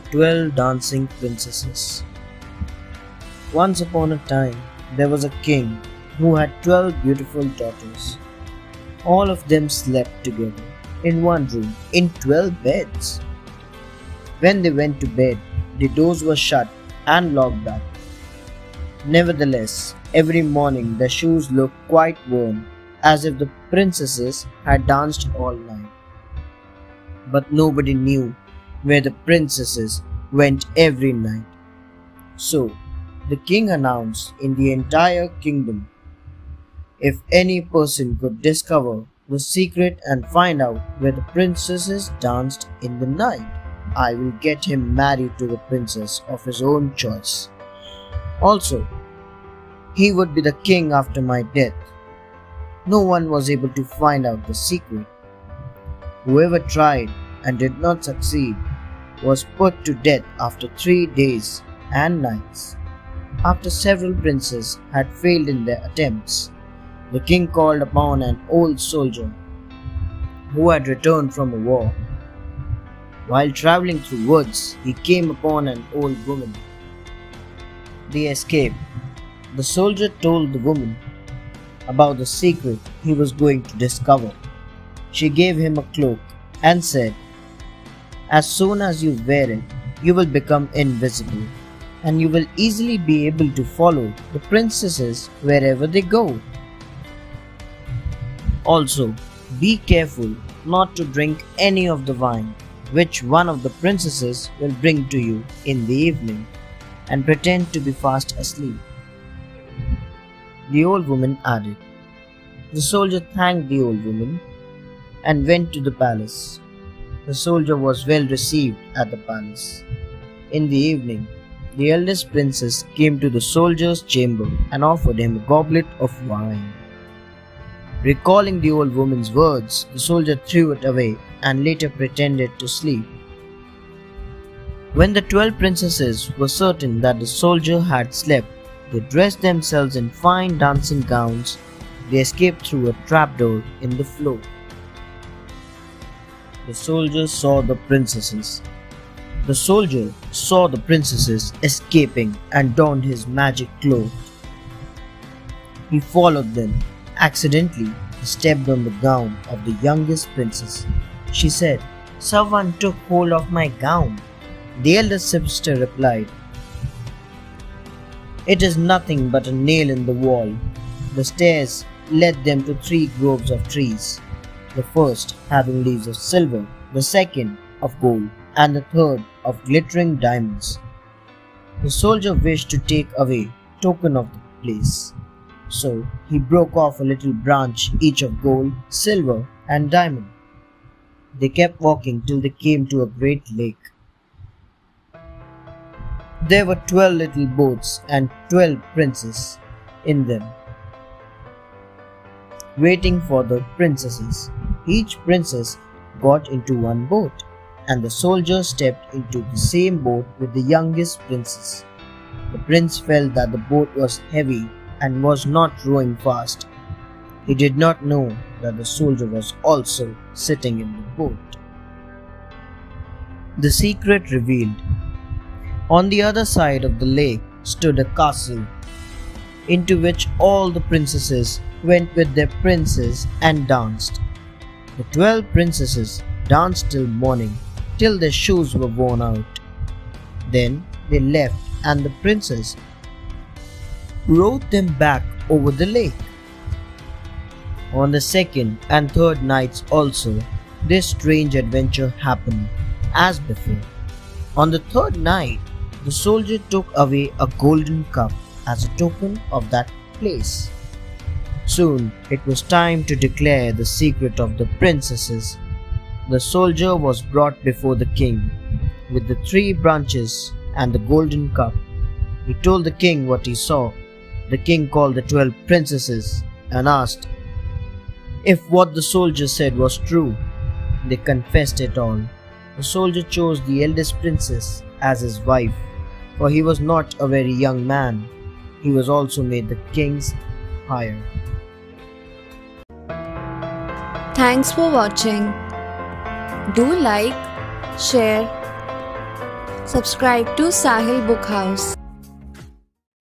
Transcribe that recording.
12 dancing princesses. Once upon a time, there was a king who had 12 beautiful daughters. All of them slept together in one room in 12 beds. When they went to bed, the doors were shut and locked up. Nevertheless, every morning their shoes looked quite worn, as if the princesses had danced all night. But nobody knew where the princesses went every night. So, the king announced in the entire kingdom if any person could discover the secret and find out where the princesses danced in the night, I will get him married to the princess of his own choice. Also, he would be the king after my death. No one was able to find out the secret. Whoever tried and did not succeed was put to death after three days and nights. After several princes had failed in their attempts, the king called upon an old soldier who had returned from a war. While traveling through woods, he came upon an old woman. They escaped. The soldier told the woman about the secret he was going to discover. She gave him a cloak and said, As soon as you wear it, you will become invisible and you will easily be able to follow the princesses wherever they go. Also, be careful not to drink any of the wine which one of the princesses will bring to you in the evening, and pretend to be fast asleep. The old woman added. The soldier thanked the old woman and went to the palace. The soldier was well received at the palace. In the evening, the eldest princess came to the soldier's chamber and offered him a goblet of wine. Recalling the old woman's words, the soldier threw it away and later pretended to sleep. When the twelve princesses were certain that the soldier had slept, they dressed themselves in fine dancing gowns. They escaped through a trapdoor in the floor. The soldier saw the princesses. The soldier saw the princesses escaping and donned his magic cloak. He followed them Accidentally, he stepped on the gown of the youngest princess. She said, Someone took hold of my gown. The eldest sister replied, It is nothing but a nail in the wall. The stairs led them to three groves of trees, the first having leaves of silver, the second of gold, and the third of glittering diamonds. The soldier wished to take away token of the place. So he broke off a little branch each of gold, silver, and diamond. They kept walking till they came to a great lake. There were twelve little boats and twelve princes in them, waiting for the princesses. Each princess got into one boat, and the soldier stepped into the same boat with the youngest princess. The prince felt that the boat was heavy and was not rowing fast. He did not know that the soldier was also sitting in the boat. The secret revealed. On the other side of the lake stood a castle, into which all the princesses went with their princes and danced. The twelve princesses danced till morning, till their shoes were worn out. Then they left, and the princess rowed them back over the lake. On the second and third nights also, this strange adventure happened as before. On the third night, the soldier took away a golden cup as a token of that place. Soon it was time to declare the secret of the princesses. The soldier was brought before the king with the three branches and the golden cup. He told the king what he saw the king called the twelve princesses and asked if what the soldier said was true. They confessed it all. The soldier chose the eldest princess as his wife, for he was not a very young man. He was also made the king's hire. Thanks for watching. Do like, share, Subscribe to Sahil Book House.